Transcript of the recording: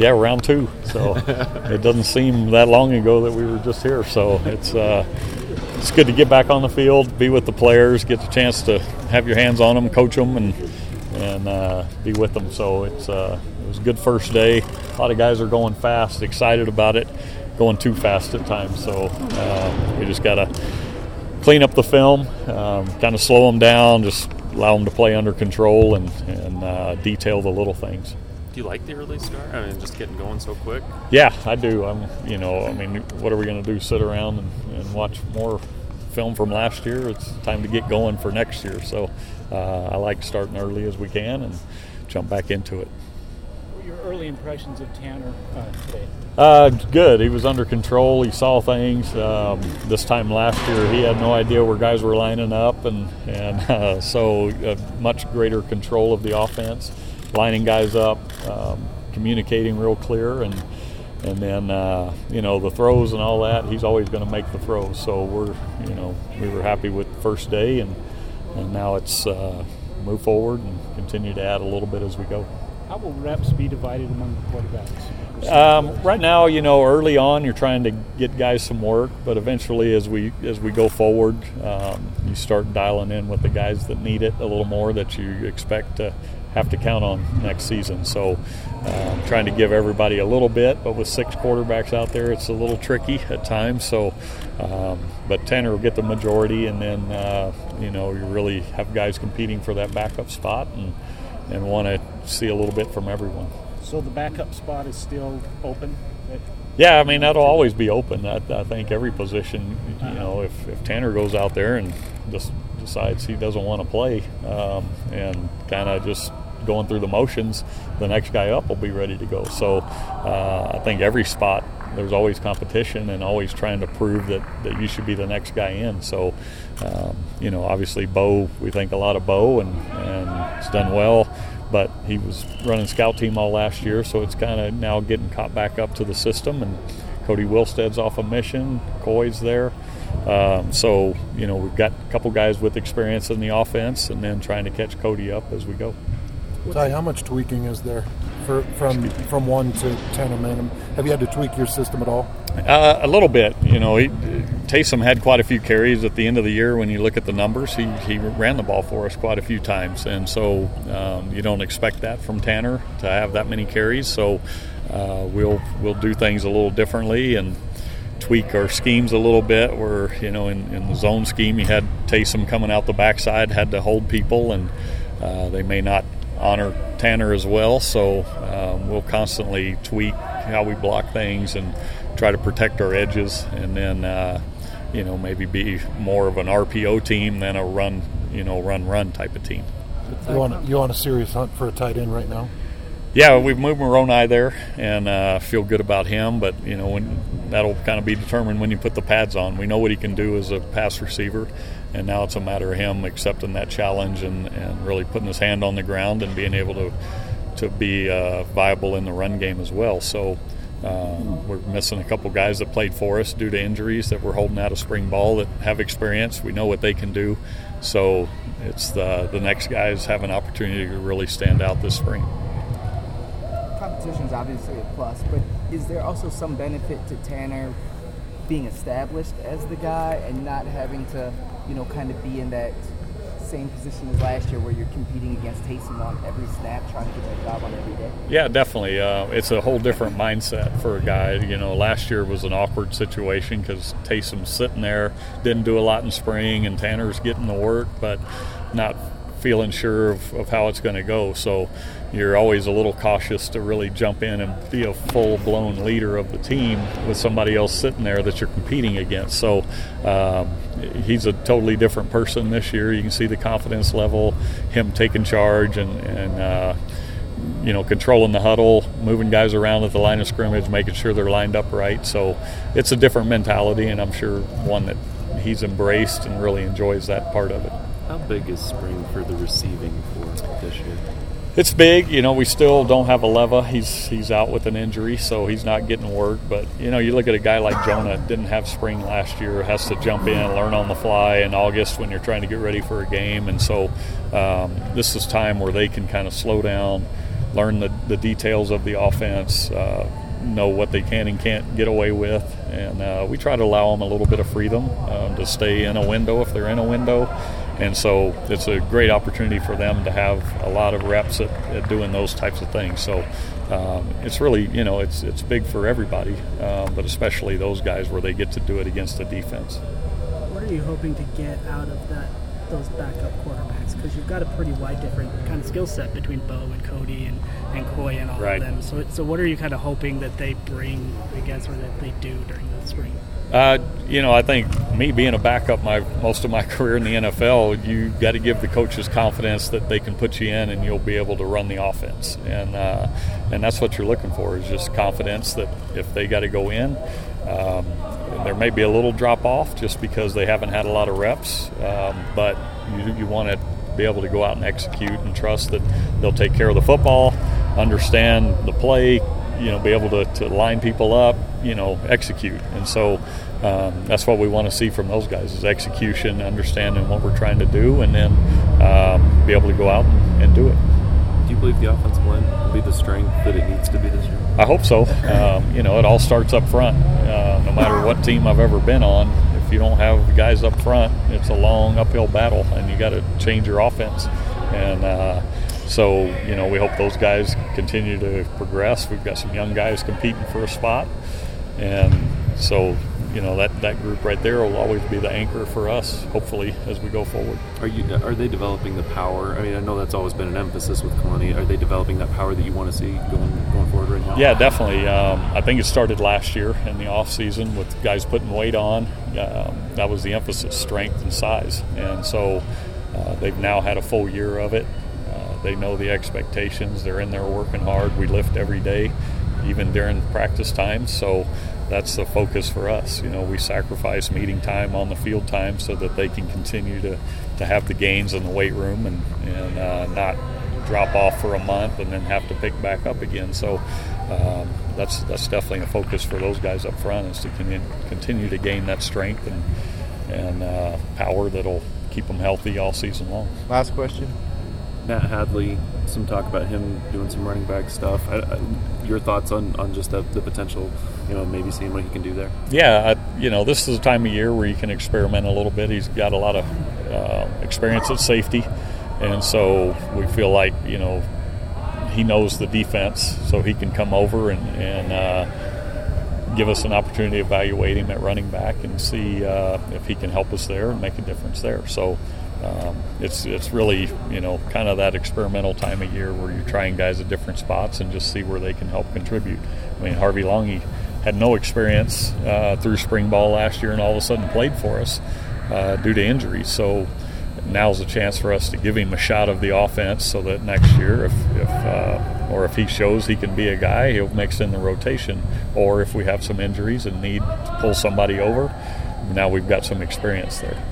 Yeah, round two. So it doesn't seem that long ago that we were just here. So it's uh, it's good to get back on the field, be with the players, get the chance to have your hands on them, coach them, and and uh, be with them. So it's uh, it was a good first day. A lot of guys are going fast, excited about it, going too fast at times. So uh, we just got to clean up the film, um, kind of slow them down, just allow them to play under control and, and uh, detail the little things. Do you like the early start? I mean, just getting going so quick. Yeah, I do. I'm, you know, I mean, what are we going to do? Sit around and, and, watch more film from last year? It's time to get going for next year. So uh, I like starting early as we can and jump back into it. What were your early impressions of Tanner uh, today? Uh, good. He was under control. He saw things. Um, this time last year, he had no idea where guys were lining up, and and uh, so uh, much greater control of the offense, lining guys up, um, communicating real clear, and and then uh, you know the throws and all that. He's always going to make the throws. So we're you know we were happy with the first day, and and now it's uh, move forward and continue to add a little bit as we go. How will reps be divided among the quarterbacks? Um, right now, you know, early on, you're trying to get guys some work, but eventually, as we as we go forward, um, you start dialing in with the guys that need it a little more that you expect to have to count on next season. So, um, trying to give everybody a little bit, but with six quarterbacks out there, it's a little tricky at times. So, um, but Tanner will get the majority, and then uh, you know you really have guys competing for that backup spot, and and want to see a little bit from everyone. So the backup spot is still open. Yeah, I mean that'll always be open. I, I think every position, you know, if, if Tanner goes out there and just decides he doesn't want to play um, and kind of just going through the motions, the next guy up will be ready to go. So uh, I think every spot there's always competition and always trying to prove that, that you should be the next guy in. So, um, you know, obviously Beau, we think a lot of Beau and, and it's done well but he was running scout team all last year, so it's kind of now getting caught back up to the system. And Kody Wilstead's off a mission, Koy's there. Um, so, you know, we've got a couple guys with experience in the offense and then trying to catch Kody up as we go. Ty, how much tweaking is there for, from from one to ten minimum? Have you had to tweak your system at all? Uh, a little bit. You know, he, Taysom had quite a few carries at the end of the year. When you look at the numbers, he, he ran the ball for us quite a few times, and so um, you don't expect that from Tanner to have that many carries. So uh, we'll we'll do things a little differently and tweak our schemes a little bit. Where you know, in, in the zone scheme, you had Taysom coming out the backside, had to hold people, and uh, they may not honor Tanner as well. So um, we'll constantly tweak how we block things and try to protect our edges, and then uh, you know maybe be more of an RPO team than a run you know run run type of team. You on you on a serious hunt for a tight end right now? Yeah, we've moved Moroni there and uh, feel good about him, but you know when, that'll kind of be determined when you put the pads on. We know what he can do as a pass receiver, and now it's a matter of him accepting that challenge and, and really putting his hand on the ground and being able to to be uh, viable in the run game as well. So uh, we're missing a couple guys that played for us due to injuries that we're holding out of spring ball that have experience. We know what they can do, so it's the the next guys have an opportunity to really stand out this spring. Competition is obviously a plus, but is there also some benefit to Tanner being established as the guy and not having to, you know, kind of be in that same position as last year where you're competing against Taysom on every snap, trying to get that job on every day? Yeah, definitely. Uh, it's a whole different mindset for a guy. You know, last year was an awkward situation because Taysom's sitting there, didn't do a lot in spring, and Tanner's getting the work, but not feeling sure of, of how it's going to go. So you're always a little cautious to really jump in and be a full blown leader of the team with somebody else sitting there that you're competing against. So um, he's a totally different person this year. You can see the confidence level, him taking charge and, and uh, you know, controlling the huddle, moving guys around at the line of scrimmage, making sure they're lined up right. So it's a different mentality, and I'm sure one that he's embraced and really enjoys that part of it. How big is spring for the receiving for this year? It's big, you know. We still don't have Aleva. He's he's out with an injury, so he's not getting work. But you know, you look at a guy like Jonah, didn't have spring last year, has to jump in, learn on the fly in August when you're trying to get ready for a game, and so um, this is time where they can kind of slow down, learn the the details of the offense, uh, know what they can and can't get away with, and uh, we try to allow them a little bit of freedom um, to stay in a window if they're in a window. And so it's a great opportunity for them to have a lot of reps at, at doing those types of things. So um, it's really, you know, it's it's big for everybody, um, but especially those guys where they get to do it against the defense. What are you hoping to get out of that those backup quarterbacks? Because you've got a pretty wide different kind of skill set between Beau and Kody and, and Koy and all Right. of them. So so what are you kind of hoping that they bring, I guess, or that they do during the spring? Uh, you know, I think me being a backup my most of my career in the NFL, you got to give the coaches confidence that they can put you in and you'll be able to run the offense, and uh, and that's what you're looking for is just confidence that if they got to go in, um, there may be a little drop off just because they haven't had a lot of reps, um, but you, you want to be able to go out and execute and trust that they'll take care of the football, understand the play, you know, be able to, to line people up, you know, execute. And so um, that's what we want to see from those guys is execution, understanding what we're trying to do, and then um, be able to go out and, and do it. Do you believe the offensive line will be the strength that it needs to be this year? I hope so. Um, you know, it all starts up front. Uh, no matter what team I've ever been on, if you don't have the guys up front, it's a long uphill battle, and you got to change your offense. And uh, so, you know, we hope those guys continue to progress. We've got some young guys competing for a spot, and so, you know, that that group right there will always be the anchor for us. Hopefully, as we go forward. Are you are they developing the power? I mean, I know that's always been an emphasis with Kalani. Are they developing that power that you want to see going going forward right now? Yeah, definitely. Um, I think it started last year in the off season with guys putting weight on. Um, that was the emphasis: strength and size. And so uh, they've now had a full year of it. Uh, they know the expectations. They're in there working hard. We lift every day, even during practice times. So that's the focus for us. You know, we sacrifice meeting time on the field time so that they can continue to, to have the gains in the weight room and, and uh, not drop off for a month and then have to pick back up again. So um, that's that's definitely a focus for those guys up front is to con- continue to gain that strength and and uh, power that'll keep them healthy all season long. Last question. Matt Hadley, some talk about him doing some running back stuff. I, I, your thoughts on, on just the, the potential, you know, maybe seeing what he can do there? Yeah, I, you know, this is a time of year where you can experiment a little bit. He's got a lot of uh, experience at safety, and so we feel like you know he knows the defense, so he can come over and, and uh, give us an opportunity to evaluate him at running back and see uh, if he can help us there and make a difference there. So. Um, it's it's really you know kind of that experimental time of year where you're trying guys at different spots and just see where they can help contribute. I mean Harvey Langi had no experience uh, through spring ball last year and all of a sudden played for us uh, due to injury. So now's a chance for us to give him a shot of the offense so that next year, if, if uh, or if he shows he can be a guy, he'll mix in the rotation. Or if we have some injuries and need to pull somebody over, now we've got some experience there.